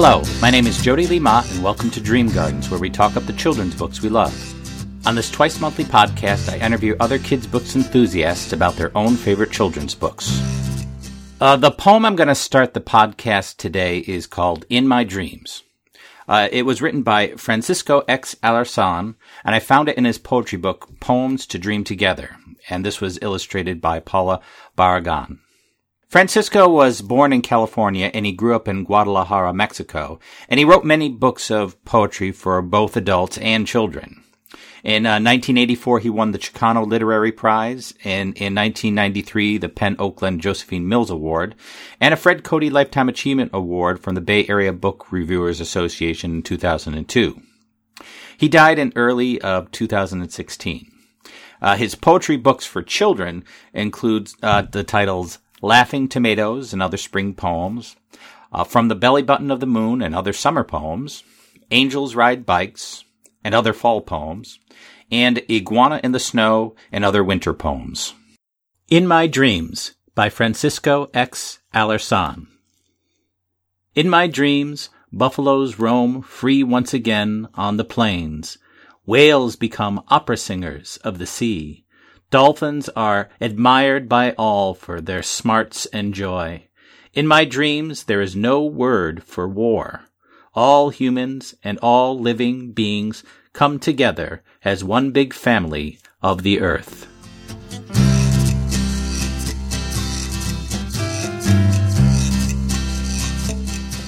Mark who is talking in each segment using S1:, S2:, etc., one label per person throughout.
S1: Hello, my name is Jody Mott, and welcome to Dream Gardens, where we talk up the children's books we love. On this twice monthly podcast, I interview other kids' books enthusiasts about their own favorite children's books. Uh, the poem I'm going to start the podcast today is called In My Dreams. Uh, it was written by Francisco X. Alarcon, and I found it in his poetry book, Poems to Dream Together. And this was illustrated by Paula Barragan. Francisco was born in California and he grew up in Guadalajara, Mexico, and he wrote many books of poetry for both adults and children. In uh, 1984, he won the Chicano Literary Prize, and in 1993, the PEN Oakland Josephine Miles Award, and a Fred Cody Lifetime Achievement Award from the Bay Area Book Reviewers Association in 2002. He died in early of 2016. Uh, his poetry books for children include uh, the titles Laughing Tomatoes and Other Spring Poems, uh, From the Belly Button of the Moon and Other Summer Poems, Angels Ride Bikes and Other Fall Poems, and Iguana in the Snow and Other Winter Poems. In My Dreams by Francisco X. Alarcon. In my dreams, buffaloes roam free once again on the plains. Whales become opera singers of the sea. Dolphins are admired by all for their smarts and joy. In my dreams, there is no word for war. All humans and all living beings come together as one big family of the earth.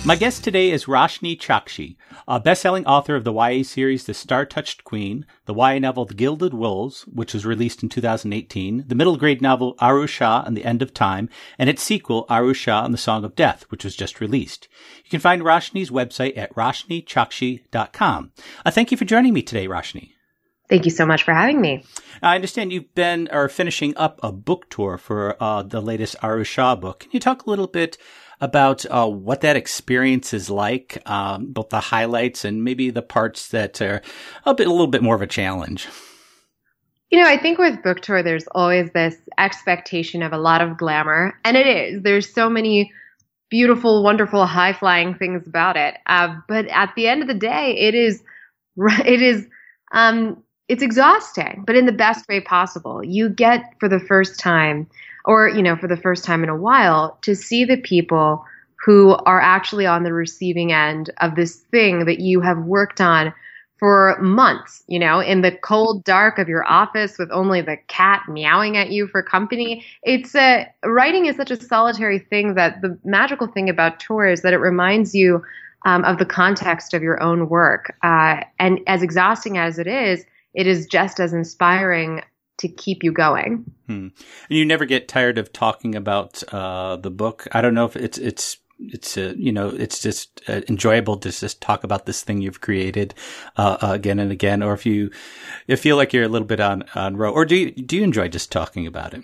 S1: My guest today is Roshni Chokshi, a best-selling author of the YA series The Star-Touched Queen, the YA novel The Gilded Wolves, which was released in 2018, the middle grade novel Aru Shah and the End of Time, and its sequel Aru Shah and the Song of Death, which was just released. You can find Roshni's website at roshnichokshi.com. Uh, thank you for joining me today, Roshni.
S2: Thank you so much for having me.
S1: I understand you've been or finishing up a book tour for uh, the latest Aru Shah book. Can you talk a little bit about uh, what that experience is like, um, both the highlights and maybe the parts that are a bit, a little bit more of a challenge.
S2: You know, I think with book tour, there's always this expectation of a lot of glamour, and it is. There's so many beautiful, wonderful, high flying things about it. Uh, but at the end of the day, it is, it is, um, it's exhausting, but in the best way possible. You get for the first time or you know for the first time in a while to see the people who are actually on the receiving end of this thing that you have worked on for months, you know, in the cold dark of your office with only the cat meowing at you for company. It's a writing is such a solitary thing that the magical thing about tour is that it reminds you um, of the context of your own work. Uh, and as exhausting as it is, it is just as inspiring to keep you going.
S1: Hmm. And you never get tired of talking about uh, the book. I don't know if it's it's it's uh, you know it's just uh, enjoyable to just talk about this thing you've created uh, uh again and again, or if you you feel like you're a little bit on on row, or do you do you enjoy just talking about it?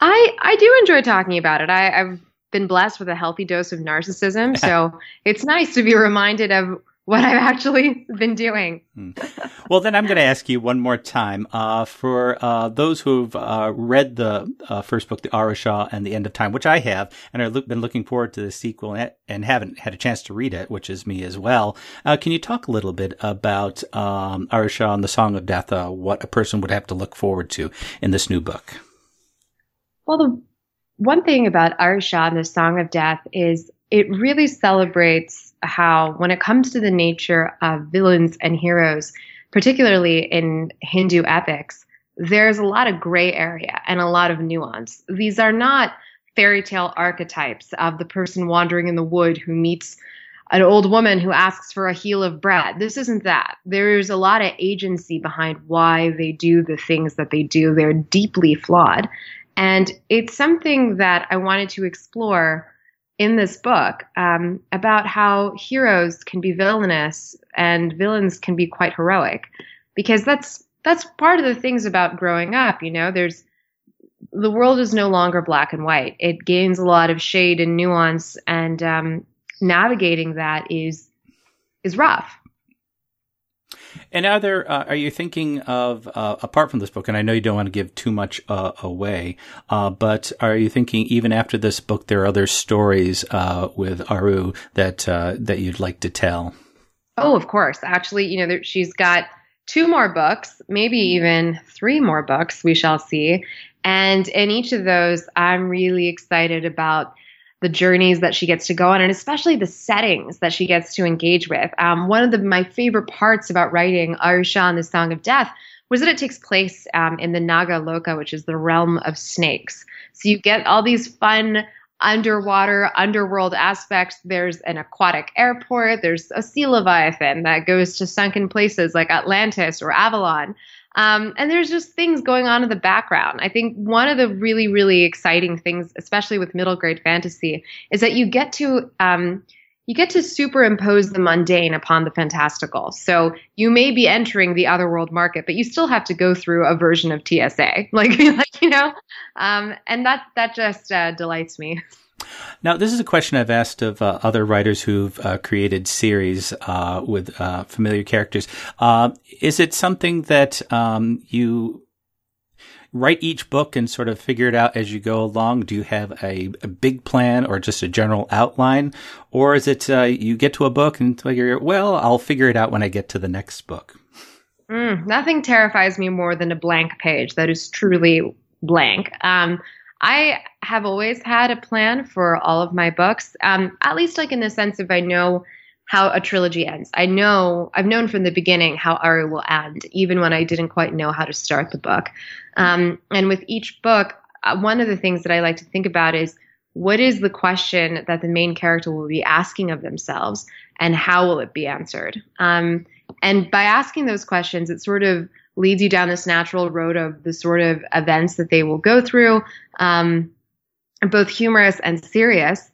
S2: I I do enjoy talking about it. I, I've been blessed with a healthy dose of narcissism, so it's nice to be reminded of what I've actually been doing.
S1: Hmm. Well, then I'm going to ask you one more time. Uh, for uh, those who've uh, read the uh, first book, The Aru Shah and the End of Time, which I have, and have been looking forward to the sequel and, and, haven't had a chance to read it, which is me as well. Uh, can you talk a little bit about um, and the Song of Death, uh, what a person would have to look forward to in this new book?
S2: Well, the one thing about Aru Shah and the Song of Death is it really celebrates how, when it comes to the nature of villains and heroes, particularly in Hindu epics, there's a lot of gray area and a lot of nuance. These are not fairy tale archetypes of the person wandering in the wood who meets an old woman who asks for a heel of bread. This isn't that. There's a lot of agency behind why they do the things that they do. They're deeply flawed. And it's something that I wanted to explore in this book um, about how heroes can be villainous and villains can be quite heroic, because that's that's part of the things about growing up. You know, there's the world is no longer black and white. It gains a lot of shade and nuance, and um, navigating that is is rough.
S1: And are there, uh, are you thinking of, uh, apart from this book, and I know you don't want to give too much uh, away, uh, but are you thinking even after this book, there are other stories uh, with Aru that, uh, that you'd like to tell?
S2: Oh, of course. Actually, you know, there, she's got two more books, maybe even three more books, we shall see. And in each of those, I'm really excited about the journeys that she gets to go on, and especially the settings that she gets to engage with. Um, one of the, my favorite parts about writing Aru Shah and the Song of Death was that it takes place um, in the Naga Loka, which is the realm of snakes. So you get all these fun underwater, underworld aspects. There's an aquatic airport. There's a sea leviathan that goes to sunken places like Atlantis or Avalon. Um, and there's just things going on in the background. I think one of the really, really exciting things, especially with middle grade fantasy, is that you get to um, you get to superimpose the mundane upon the fantastical. So you may be entering the other world market, but you still have to go through a version of TSA, like, like you know, um, and that that just uh, delights me.
S1: Now, this is a question I've asked of uh, other writers who've uh, created series uh, with uh, familiar characters. Uh, is it something that um, you write each book and sort of figure it out as you go along? Do you have a, a big plan or just a general outline? Or is it uh, you get to a book and figure, well, I'll figure it out when I get to the next book?
S2: Mm, nothing terrifies me more than a blank page that is truly blank. Um, I have always had a plan for all of my books, um, at least like in the sense of I know how a trilogy ends. I know I've known from the beginning how Aru will end, even when I didn't quite know how to start the book. Um, and with each book, uh, one of the things that I like to think about is what is the question that the main character will be asking of themselves, and how will it be answered? Um, and by asking those questions, it sort of leads you down this natural road of the sort of events that they will go through, um, both humorous and serious,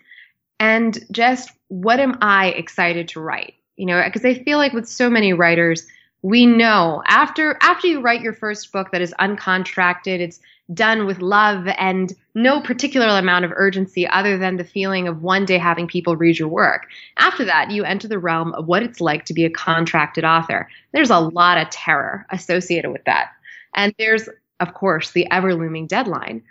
S2: and just what am I excited to write? You know, because I feel like with so many writers, we know after after you write your first book that is uncontracted, it's done with love and no particular amount of urgency other than the feeling of one day having people read your work. After that, you enter the realm of what it's like to be a contracted author. There's a lot of terror associated with that. And there's, of course, the ever looming deadline.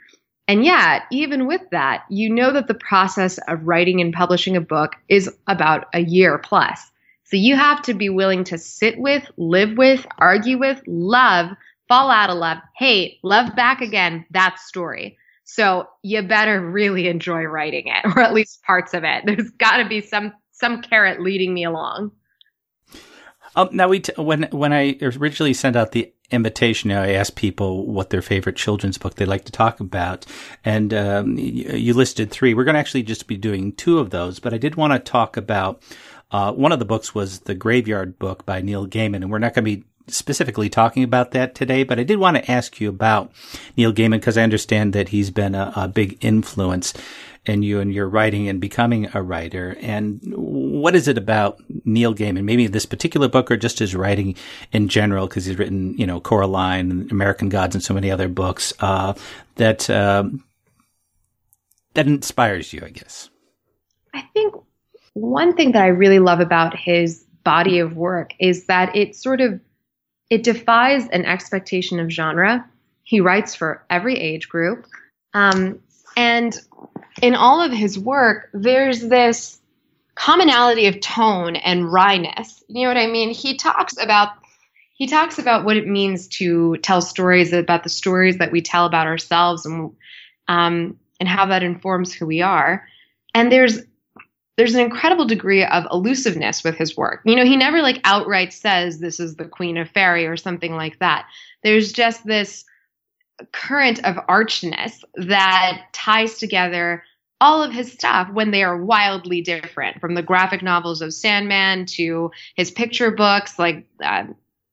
S2: And yet, even with that, you know that the process of writing and publishing a book is about a year plus. So you have to be willing to sit with, live with, argue with, love fall out of love, hate, love back again, that story. So you better really enjoy writing it, or at least parts of it. There's got to be some some carrot leading me along.
S1: Um, now we t- when when I originally sent out the invitation, I asked people what their favorite children's book they like to talk about, and um, you, you listed three. We're going to actually just be doing two of those, but I did want to talk about. Uh, one of the books was the Graveyard book by Neil Gaiman, and we're not going to be specifically talking about that today, but I did want to ask you about Neil Gaiman because I understand that he's been a, a, big influence in you and your writing and becoming a writer. And what is it about Neil Gaiman, maybe this particular book or just his writing in general, because he's written, you know, Coraline and American Gods and so many other books, uh, that, um, that inspires you, I guess?
S2: I think one thing that I really love about his body of work is that it sort of it defies an expectation of genre. He writes for every age group. Um, and in all of his work, there's this commonality of tone and wryness. You know what I mean? He talks about he talks about what it means to tell stories about the stories that we tell about ourselves and um, and how that informs who we are. And there's there's an incredible degree of elusiveness with his work. You know, he never like outright says this is the Queen of Fairy or something like that. There's just this current of archness that ties together all of his stuff when they are wildly different from the graphic novels of Sandman to his picture books like uh,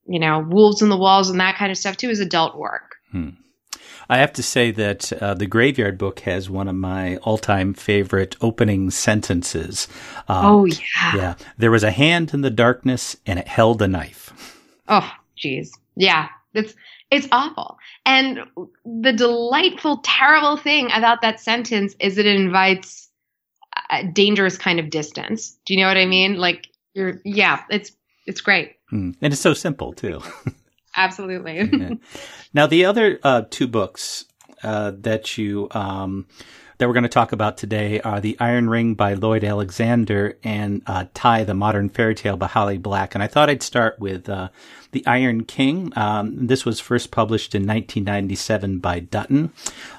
S2: you know Wolves in the Walls and that kind of stuff to his adult work.
S1: Hmm. I have to say that uh, the Graveyard Book has one of my all-time favorite opening sentences.
S2: Um, oh yeah,
S1: yeah. There was a hand in the darkness, and it held a knife.
S2: Oh, jeez, yeah. It's it's awful. And the delightful, terrible thing about that sentence is it invites a dangerous kind of distance. Do you know what I mean? Like you're, yeah, it's it's great.
S1: Mm. And it's so simple too.
S2: Absolutely.
S1: Now, the other uh, two books uh, that you um, that we're going to talk about today are The Iron Ring by Lloyd Alexander and uh, the Modern Fairy Tale by Holly Black. And I thought I'd start with uh, The Iron Ring. Um, this was first published in 1997 by Dutton.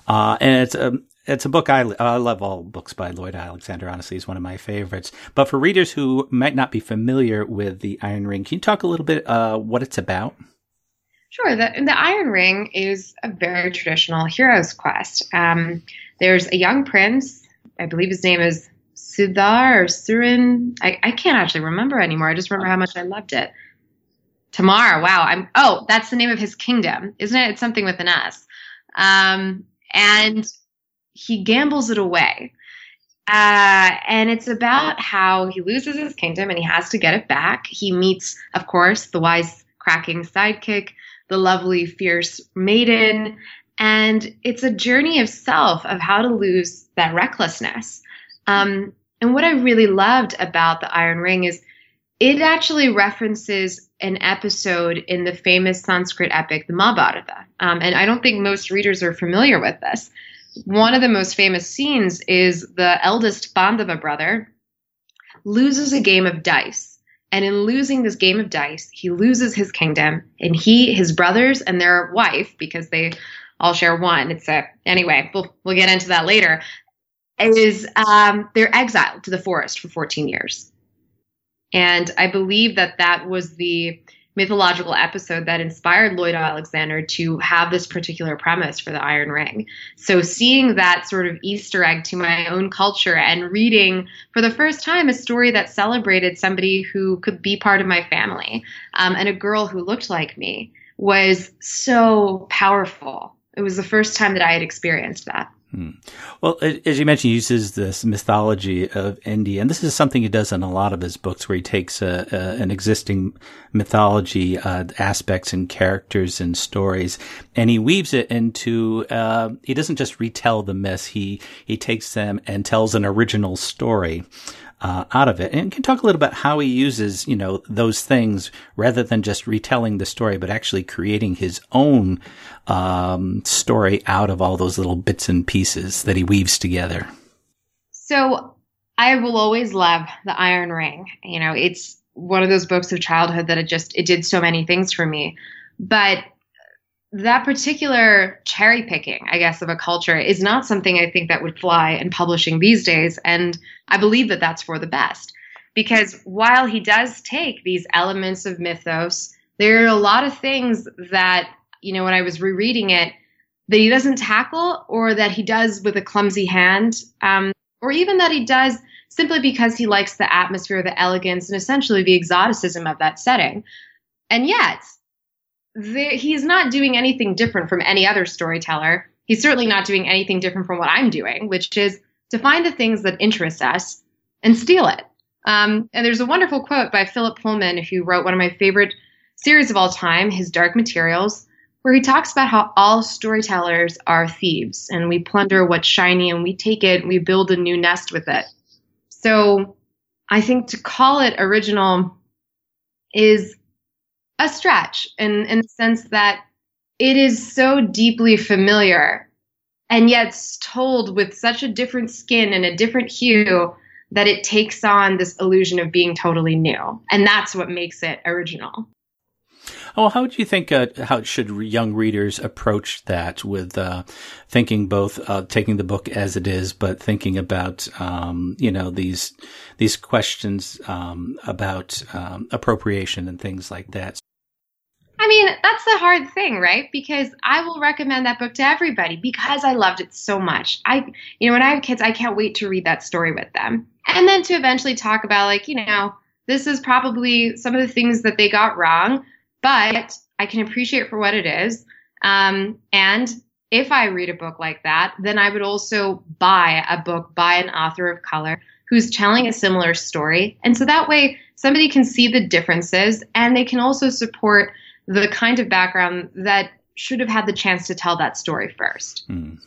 S1: Uh, and it's a, it's a book I, I love all books by Lloyd Alexander. Honestly, he's one of my favorites. But for readers who might not be familiar with the Iron Ring, can you talk a little bit uh, what it's about?
S2: Sure. The, the Iron Ring is a very traditional hero's quest. Um, there's a young prince. I believe his name is Sudar or Surin. I, I can't actually remember anymore. I just remember how much I loved it. Tamar. Wow. I'm. Oh, that's the name of his kingdom, isn't it? It's something with an S. Um, and he gambles it away. Uh, and it's about how he loses his kingdom and he has to get it back. He meets, of course, the wise cracking sidekick, the lovely, fierce maiden. And it's a journey of self, of how to lose that recklessness. Um, and what I really loved about the Iron Ring is it actually references an episode in the famous Sanskrit epic, the Mahabharata. Um, and I don't think most readers are familiar with this. One of the most famous scenes is the eldest Pandava brother loses a game of dice and in losing this game of dice, he loses his kingdom, and he, his brothers, and their wife, because they all share one. It's a anyway. We'll we'll get into that later. Is um, they're exiled to the forest for 14 years, and I believe that that was the mythological episode that inspired Lloyd Alexander to have this particular premise for the Iron Ring. So seeing that sort of Easter egg to my own culture and reading for the first time a story that celebrated somebody who could be part of my family um, and a girl who looked like me was so powerful. It was the first time that I had experienced that.
S1: Hmm. Well, as you mentioned, he uses this mythology of India, and this is something he does in a lot of his books, where he takes a, a, an existing mythology uh, aspects and characters and stories, and he weaves it into. Uh, he doesn't just retell the myths; he he takes them and tells an original story uh, out of it. And can talk a little about how he uses, you know, those things rather than just retelling the story, but actually creating his own um, story out of all those little bits and pieces that he weaves together.
S2: So I will always love the Iron Ring. You know, it's one of those books of childhood that it just it did so many things for me. But that particular cherry picking, I guess, of a culture is not something I think that would fly in publishing these days. And I believe that that's for the best. Because while he does take these elements of mythos, there are a lot of things that, you know, when I was rereading it, that he doesn't tackle or that he does with a clumsy hand, um, or even that he does simply because he likes the atmosphere, the elegance, and essentially the exoticism of that setting. And yet, the, he's not doing anything different from any other storyteller. He's certainly not doing anything different from what I'm doing, which is to find the things that interest us and steal it. Um, and there's a wonderful quote by Philip Pullman, who wrote one of my favorite series of all time, his Dark Materials, where he talks about how all storytellers are thieves and we plunder what's shiny and we take it, and we build a new nest with it. So I think to call it original is a stretch in, in the sense that it is so deeply familiar and yet told with such a different skin and a different hue that it takes on this illusion of being totally new. And that's what makes it original.
S1: Oh, how do you think uh, how should young readers approach that with uh, thinking both uh, taking the book as it is, but thinking about um, you know these these questions um, about um, appropriation and things like that?
S2: I mean, that's the hard thing, right? Because I will recommend that book to everybody because I loved it so much. I, you know, when I have kids, I can't wait to read that story with them. And then to eventually talk about, like, you know, this is probably some of the things that they got wrong, but I can appreciate for what it is. Um, and if I read a book like that, then I would also buy a book by an author of color who's telling a similar story. And so that way somebody can see the differences and they can also support the kind of background that should have had the chance to tell that story first.
S1: Mm.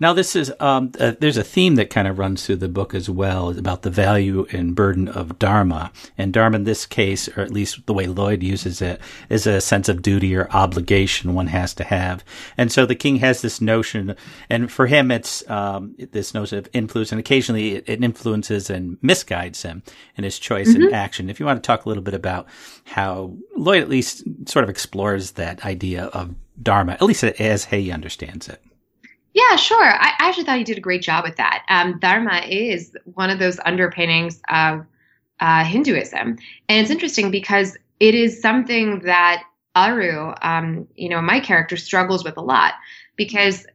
S1: Now, this is um, uh, there's a theme that kind of runs through the book as well about the value and burden of dharma. And dharma, in this case, or at least the way Lloyd uses it, is a sense of duty or obligation one has to have. And so the king has this notion, and for him, it's um, this notion of influence, and occasionally it, it, influences and misguides him in his choice mm-hmm. and action. If you want to talk a little bit about how Lloyd at least sort of explores that idea of dharma, at least as he understands it.
S2: Yeah, sure. I actually thought he did a great job with that. Um, dharma is one of those underpinnings of uh, Hinduism, and it's interesting because it is something that Aru, um, you know, my character struggles with a lot because,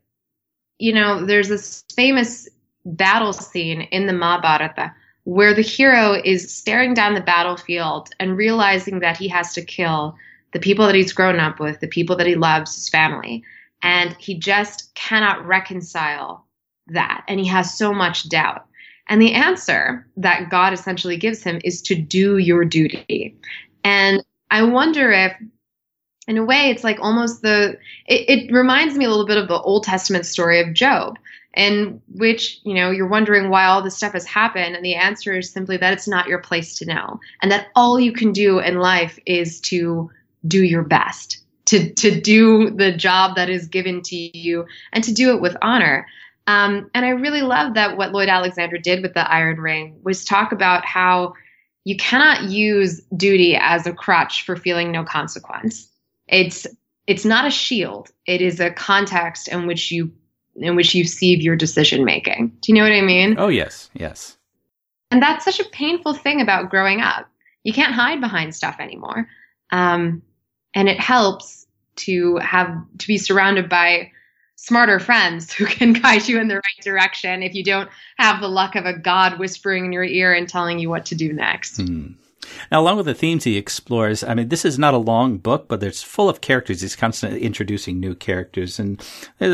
S2: you know, there's this famous battle scene in the Mahabharata where the hero is staring down the battlefield and realizing that he has to kill the people that he's grown up with, the people that he loves, his family and he just cannot reconcile that. And he has so much doubt. And the answer that God essentially gives him is to do your duty. And I wonder if, in a way, it's like almost the, it, it reminds me a little bit of the Old Testament story of Job in which you know you're wondering why all this stuff has happened and the answer is simply that it's not your place to know and that all you can do in life is to do your best to to do the job that is given to you and to do it with honor. Um, and I really love that what Lloyd Alexander did with the Iron Ring was talk about how you cannot use duty as a crutch for feeling no consequence. It's it's not a shield. It is a context in which you in which you see your decision making. Do you know what I mean?
S1: Oh yes, yes.
S2: And that's such a painful thing about growing up. You can't hide behind stuff anymore. Um, and it helps to have to be surrounded by smarter friends who can guide you in the right direction if you don't have the luck of a god whispering in your ear and telling you what to do next.
S1: Hmm. Now, along with the themes he explores, I mean, this is not a long book, but it's full of characters. He's constantly introducing new characters, and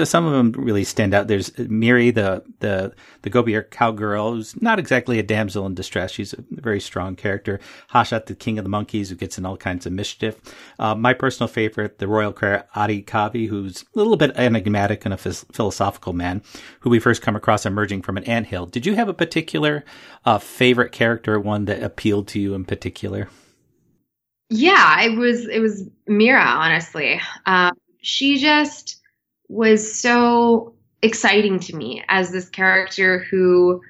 S1: some of them really stand out. There's Mirri, the the the Gopier cowgirl, who's not exactly a damsel in distress. She's a very strong character. Hashkat, the king of the monkeys, who gets in all kinds of mischief. Uh, my personal favorite, the royal crier Adi Kavi, who's a little bit enigmatic and a philosophical man, who we first come across emerging from an anthill. Did you have a particular uh, favorite character, one that appealed to you in particular?
S2: Yeah, it was it was Mira. Honestly, um, she just was so exciting to me as this character who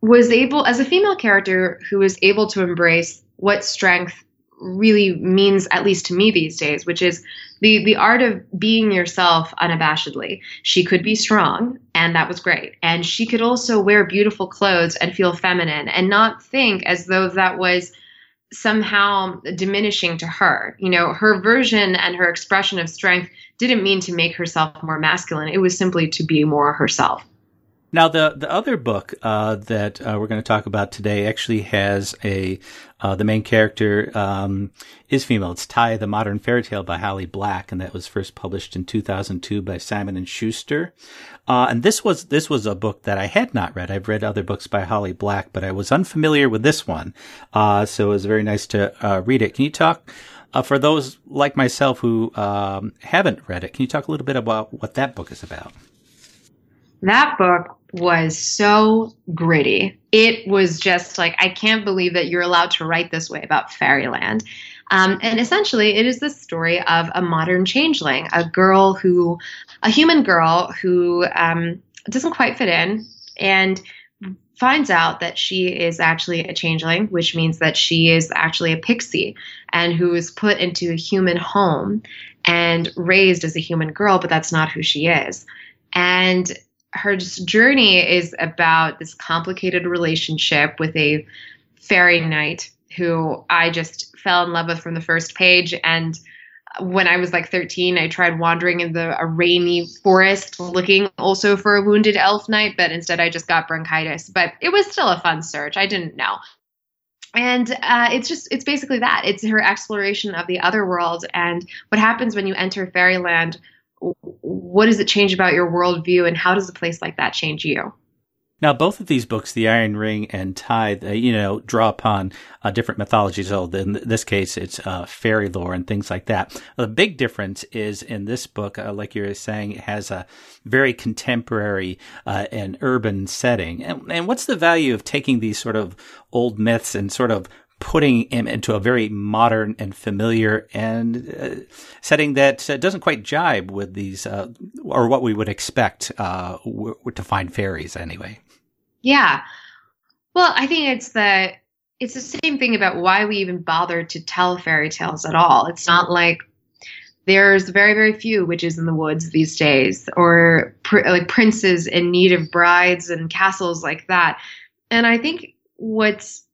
S2: was able, as a female character, who was able to embrace what strength really means, at least to me these days, which is the the art of being yourself unabashedly. She could be strong, and that was great. And she could also wear beautiful clothes and feel feminine and not think as though that was somehow diminishing to her. You know, her version and her expression of strength didn't mean to make herself more masculine. It was simply to be more herself.
S1: Now, the the other book uh, that uh, we're going to talk about today actually has a uh, the main character um, is female. It's Tithe, the Modern Fairy Tale by Holly Black, and that was first published in 2002 by Simon and Schuster. Uh, and this was this was a book that I had not read. I've read other books by Holly Black, but I was unfamiliar with this one. Uh, so it was very nice to uh, read it. Can you talk? for those like myself who um, haven't read it, can you talk a little bit about what that book is about?
S2: That book was so gritty. It was just like, I can't believe that you're allowed to write this way about fairyland. Um, and essentially, it is the story of a modern changeling, a girl who, a human girl who um, doesn't quite fit in and finds out that she is actually a changeling, which means that she is actually a pixie and who is put into a human home and raised as a human girl, but that's not who she is. And her journey is about this complicated relationship with a fairy knight who I just fell in love with from the first page. And when I was like 13, I tried wandering in the a rainy forest looking also for a wounded elf knight, but instead I just got bronchitis. But it was still a fun search. I didn't know. And uh, it's just, it's basically that. It's her exploration of the other world and what happens when you enter fairyland what does it change about your worldview and how does a place like that change you?
S1: Now, both of these books, The Iron Ring and Tithe, uh, you know, draw upon uh, different mythologies. So in this case, it's uh, fairy lore and things like that. The big difference is in this book, uh, like you were saying, it has a very contemporary uh, and urban setting. And, and what's the value of taking these sort of old myths and sort of putting him into a very modern and familiar and uh, setting that uh, doesn't quite jibe with these uh, or what we would expect uh, w- to find fairies anyway.
S2: Yeah. Well, I think it's the it's the same thing about why we even bother to tell fairy tales at all. It's not like there's very very few witches in the woods these days or pr- like princes in need of brides and castles like that. And I think what's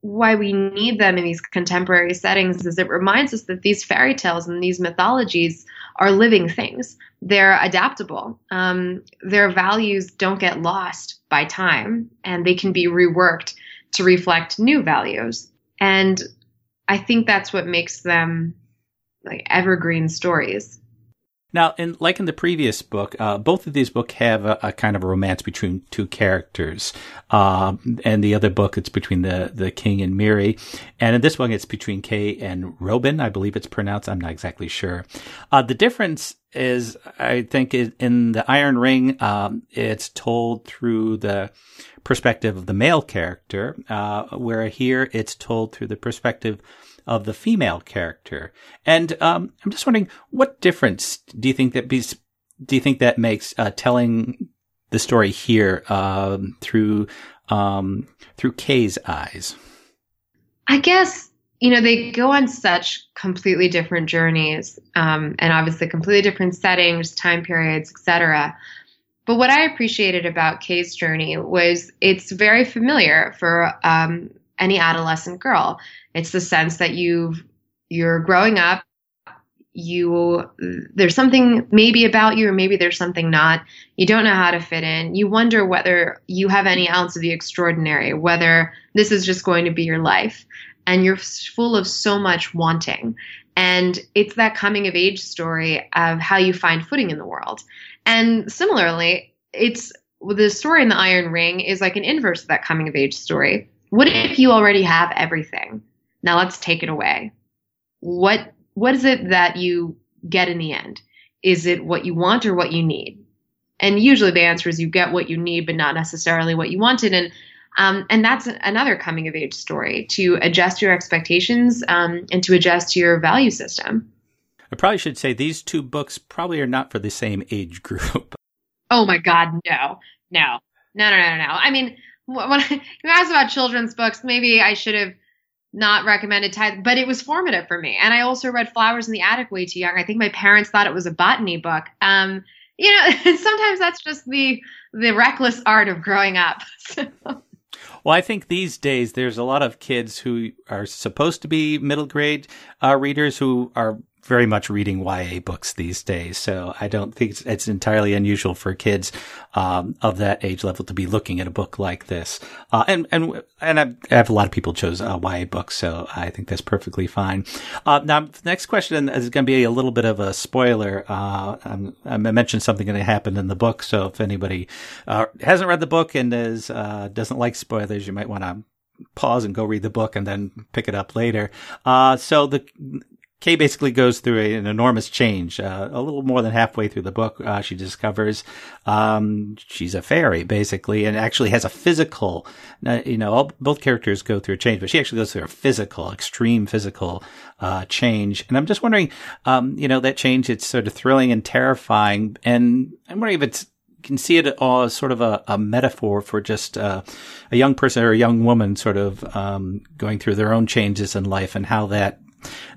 S2: why we need them in these contemporary settings is it reminds us that these fairy tales and these mythologies are living things. They're adaptable. Um, their values don't get lost by time, and they can be reworked to reflect new values. And I think that's what makes them like evergreen stories.
S1: Now, in like in the previous book, uh, both of these books have a, a, kind of a romance between two characters. Um, and the other book, it's between the, the king and Mirri. And in this one, it's between Kaye and Roiben. I believe it's pronounced. I'm not exactly sure. Uh, the difference is, I think, in the Iron Ring, um, it's told through the perspective of the male character, uh, where here it's told through the perspective of the female character. And um, I'm just wondering, what difference do you think that be, do you think that makes uh, telling the story here um, through um, through Kaye's eyes?
S2: I guess you know they go on such completely different journeys, um, and obviously completely different settings, time periods, etc. But what I appreciated about Kaye's journey was it's very familiar for um, any adolescent girl. It's the sense that you've you're growing up. You there's something maybe about you, or maybe there's something not. You don't know how to fit in. You wonder whether you have any ounce of the extraordinary, whether this is just going to be your life, and you're full of so much wanting. And it's that coming of age story of how you find footing in the world. And similarly, it's the story in the Iron Ring is like an inverse of that coming of age story. What if you already have everything? Now let's take it away. What what is it that you get in the end? Is it what you want or what you need? And usually the answer is you get what you need, but not necessarily what you wanted. And um, and that's another coming of age story to adjust your expectations um, and to adjust your value system.
S1: I probably should say these two books probably are not for the same age group.
S2: Oh my God, no, no, no, no, no, no. I mean, when I, you asked about children's books, maybe I should have not recommended tithe, but it was formative for me. And I also read Flowers in the Attic way too young. I think my parents thought it was a botany book. Um, you know, sometimes that's just the the reckless art of growing up.
S1: Well, I think these days there's a lot of kids who are supposed to be middle grade uh, readers who are very much reading YA books these days. So I don't think it's, it's entirely unusual for kids um, of that age level to be looking at a book like this. Uh, and and and I have a lot of people chose uh, YA books, so I think that's perfectly fine. Uh, now, the next question is going to be a little bit of a spoiler. Uh, i mentioned something that happened in the book, so if anybody uh, hasn't read the book and is uh, doesn't like spoilers, you might want to pause and go read the book and then pick it up later. Uh, so the Kaye basically goes through a, an enormous change. Uh, a little more than halfway through the book, uh, she discovers um, she's a fairy, basically, and actually has a physical. Uh, you know, all, both characters go through a change, but she actually goes through a physical, extreme physical uh, change. And I'm just wondering, um, you know, that change. It's sort of thrilling and terrifying, and I'm wondering if it's can see it all as sort of a, a metaphor for just uh, a young person or a young woman sort of um, going through their own changes in life and how that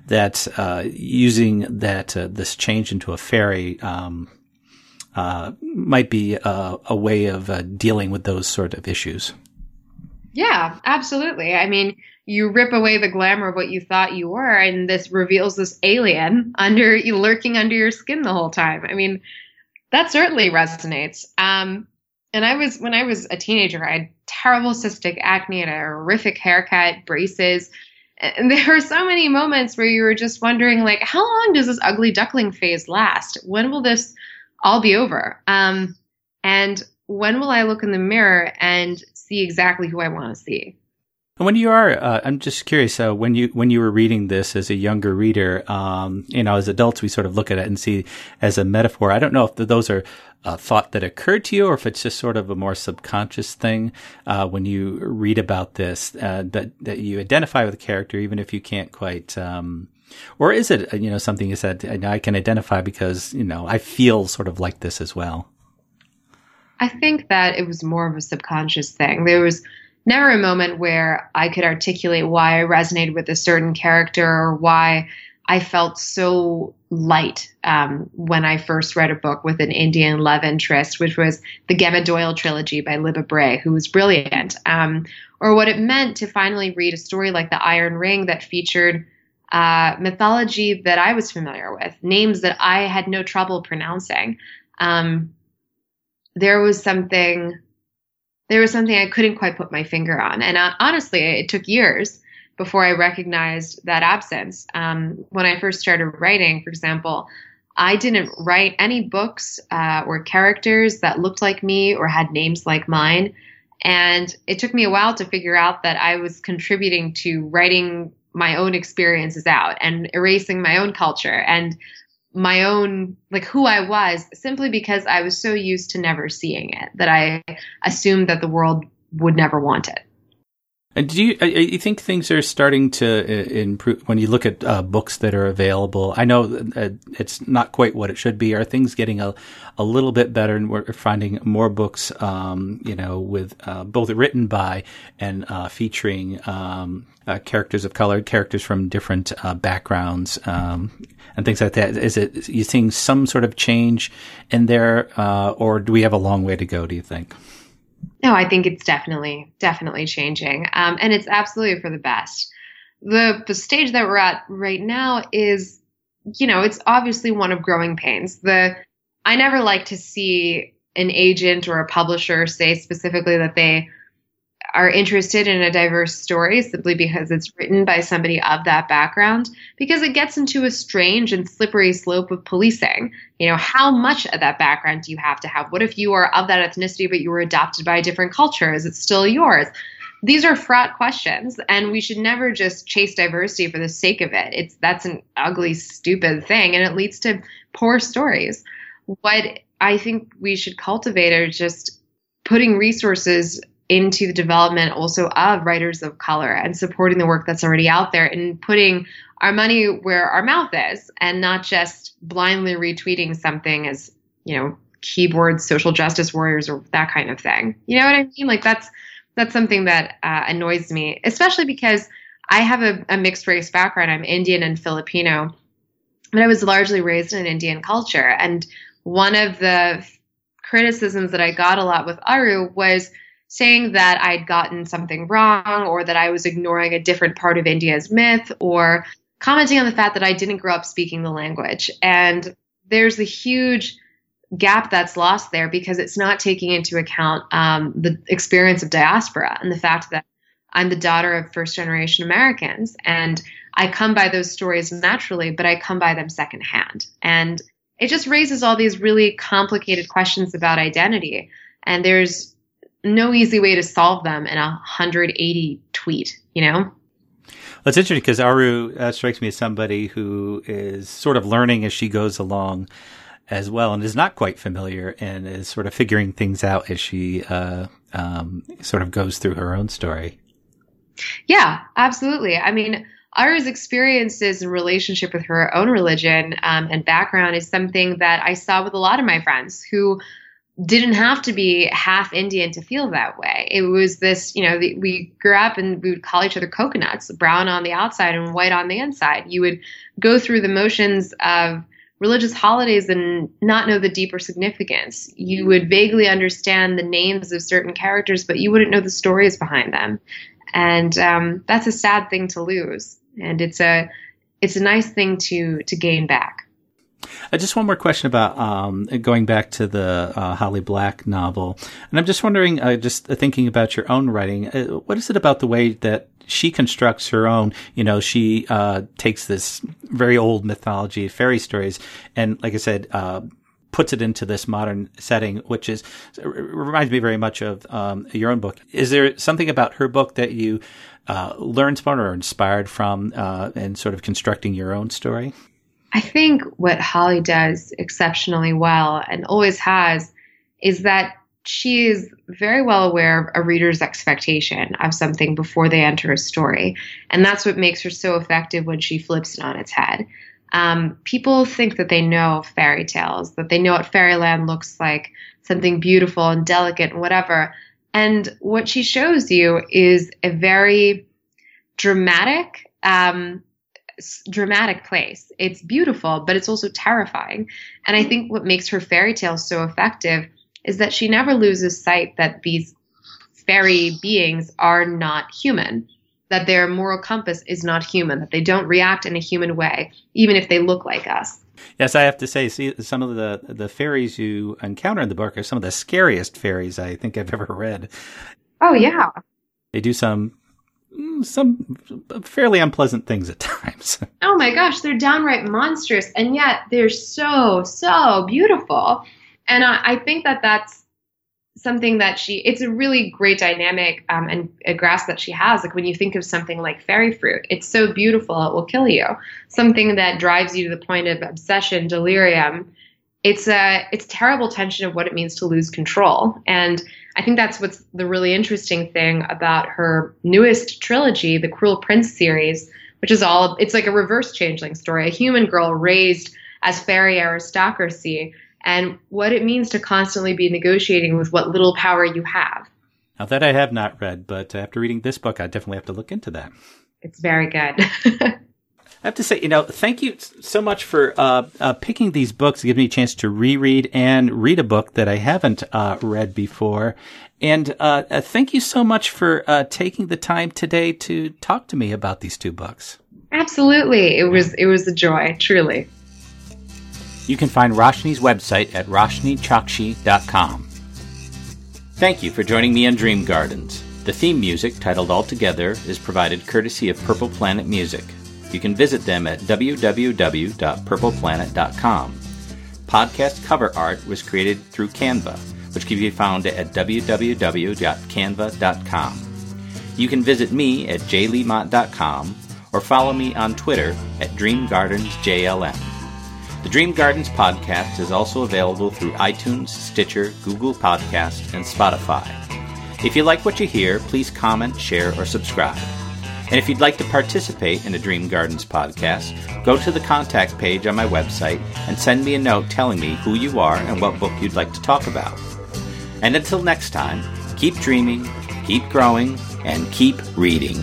S1: that uh, using that uh, this change into a fairy um, uh, might be a, a way of uh, dealing with those sort of issues.
S2: Yeah, absolutely. I mean, you rip away the glamour of what you thought you were, and this reveals this alien under lurking under your skin the whole time. I mean, that certainly resonates. Um, and I was when I was a teenager, I had terrible cystic acne, and a horrific haircut, braces, and there were so many moments where you were just wondering like how long does this ugly duckling phase last when will this all be over um, and when will I look in the mirror and see exactly who I want to see?
S1: When you are, uh, I'm just curious. Uh, when you when you were reading this as a younger reader, um, you know, as adults, we sort of look at it and see as a metaphor. I don't know if those are a thought that occurred to you, or if it's just sort of a more subconscious thing uh, when you read about this uh, that that you identify with the character, even if you can't quite. Um, or is it, you know, something you said I can identify because you know I feel sort of like this as well?
S2: I think that it was more of a subconscious thing. There was never a moment where I could articulate why I resonated with a certain character or why I felt so light um, when I first read a book with an Indian love interest, which was the Gemma Doyle trilogy by Libba Bray, who was brilliant, um, or what it meant to finally read a story like The Iron Ring that featured uh, mythology that I was familiar with, names that I had no trouble pronouncing. Um, there was something there was something I couldn't quite put my finger on. And uh, honestly, it took years before I recognized that absence. Um, when I first started writing, for example, I didn't write any books uh, or characters that looked like me or had names like mine. And it took me a while to figure out that I was contributing to writing my own experiences out and erasing my own culture. And my own like who I was simply because I was so used to never seeing it that I assumed that the world would never want it.
S1: And do you, uh, you think things are starting to uh, improve when you look at uh, books that are available? I know uh, it's not quite what it should be. Are things getting a, a little bit better and we're finding more books, um, you know, with uh, both written by and uh, featuring um, characters of color, characters from different backgrounds, um, and things like that? Is it, you seeing some sort of change in there, or do we have a long way to go, do you think?
S2: No, I think it's definitely, definitely changing. Um, and it's absolutely for the best. The, the stage that we're at right now is, you know, it's obviously one of growing pains. The, I never like to see an agent or a publisher say specifically that they are interested in a diverse story simply because it's written by somebody of that background because it gets into a strange and slippery slope of policing. You know, how much of that background do you have to have? What if you are of that ethnicity but you were adopted by a different culture? Is it still yours? These are fraught questions and we should never just chase diversity for the sake of it. It's that's an ugly stupid thing and it leads to poor stories. What I think we should cultivate are just putting resources into the development also of writers of color and supporting the work that's already out there and putting our money where our mouth is and not just blindly retweeting something as, you know, keyboard social justice warriors or that kind of thing. You know what I mean? Like that's that's something that uh, annoys me, especially because I have a, a mixed race background. I'm Indian and Filipino, but I was largely raised in Indian culture. And one of the criticisms that I got a lot with Aru was saying that I'd gotten something wrong or that I was ignoring a different part of India's myth or commenting on the fact that I didn't grow up speaking the language. And there's a huge gap that's lost there because it's not taking into account um, the experience of diaspora and the fact that I'm the daughter of first generation Americans. And I come by those stories naturally, but I come by them secondhand. And it just raises all these really complicated questions about identity. And there's no easy way to solve them in a 180 tweet, you know?
S1: That's interesting because Aru uh, strikes me as somebody who is sort of learning as she goes along as well and is not quite familiar and is sort of figuring things out as she uh, um, sort of goes through her own story.
S2: Yeah, absolutely. I mean, Aru's experiences and relationship with her own religion um, and background is something that I saw with a lot of my friends who didn't have to be half Indian to feel that way. It was this, you know, the, we grew up and we would call each other coconuts, brown on the outside and white on the inside. You would go through the motions of religious holidays and not know the deeper significance. You would vaguely understand the names of certain characters, but you wouldn't know the stories behind them. And um, that's a sad thing to lose. And it's a it's a nice thing to to gain back.
S1: Uh, just one more question about um, going back to the uh, Holly Black novel, and I'm just wondering, uh, just thinking about your own writing, uh, what is it about the way that she constructs her own? You know, she uh, takes this very old mythology, fairy stories, and like I said, uh, puts it into this modern setting, which is reminds me very much of um, your own book. Is there something about her book that you uh, learned from or inspired from uh, in sort of constructing your own story?
S2: I think what Holly does exceptionally well and always has is that she is very well aware of a reader's expectation of something before they enter a story. And that's what makes her so effective when she flips it on its head. Um, people think that they know fairy tales, that they know what fairyland looks like, something beautiful and delicate and whatever. And what she shows you is a very dramatic, um, dramatic place. It's beautiful, but it's also terrifying. And I think what makes her fairy tales so effective is that she never loses sight that these fairy beings are not human that their moral compass is not human, that they don't react in a human way, even if they look like us.
S1: Yes, I have to say, see, some of the the fairies you encounter in the book are some of the scariest fairies I think I've ever read.
S2: Oh yeah,
S1: they do some some fairly unpleasant things at times.
S2: oh my gosh, they're downright monstrous, and yet they're so so beautiful. And I, I think that that's something that she it's a really great dynamic um, and a grasp that she has like when you think of something like fairy fruit it's so beautiful it will kill you something that drives you to the point of obsession delirium it's a it's terrible tension of what it means to lose control and i think that's what's the really interesting thing about her newest trilogy the cruel prince series which is all it's like a reverse changeling story a human girl raised as fairy aristocracy and what it means to constantly be negotiating with what little power you have.
S1: Now, that I have not read, but after reading this book, I definitely have to look into that.
S2: It's very good.
S1: I have to say, you know, thank you so much for uh, uh, picking these books, giving me a chance to reread and read a book that I haven't uh, read before. And uh, uh, thank you so much for uh, taking the time today to talk to me about these two books.
S2: Absolutely, it was it was a joy, truly.
S1: You can find Roshni's website at roshnichokshi.com. Thank you for joining me on Dream Gardens. The theme music, titled All Together, is provided courtesy of Purple Planet Music. You can visit them at www.purpleplanet.com. Podcast cover art was created through Canva, which can be found at www.canva.com. You can visit me at jlemont.com or follow me on Twitter at DreamGardensJLM. The Dream Gardens podcast is also available through iTunes, Stitcher, Google Podcast, and Spotify. If you like what you hear, please comment, share, or subscribe. And if you'd like to participate in a Dream Gardens podcast, go to the contact page on my website and send me a note telling me who you are and what book you'd like to talk about. And until next time, keep dreaming, keep growing, and keep reading.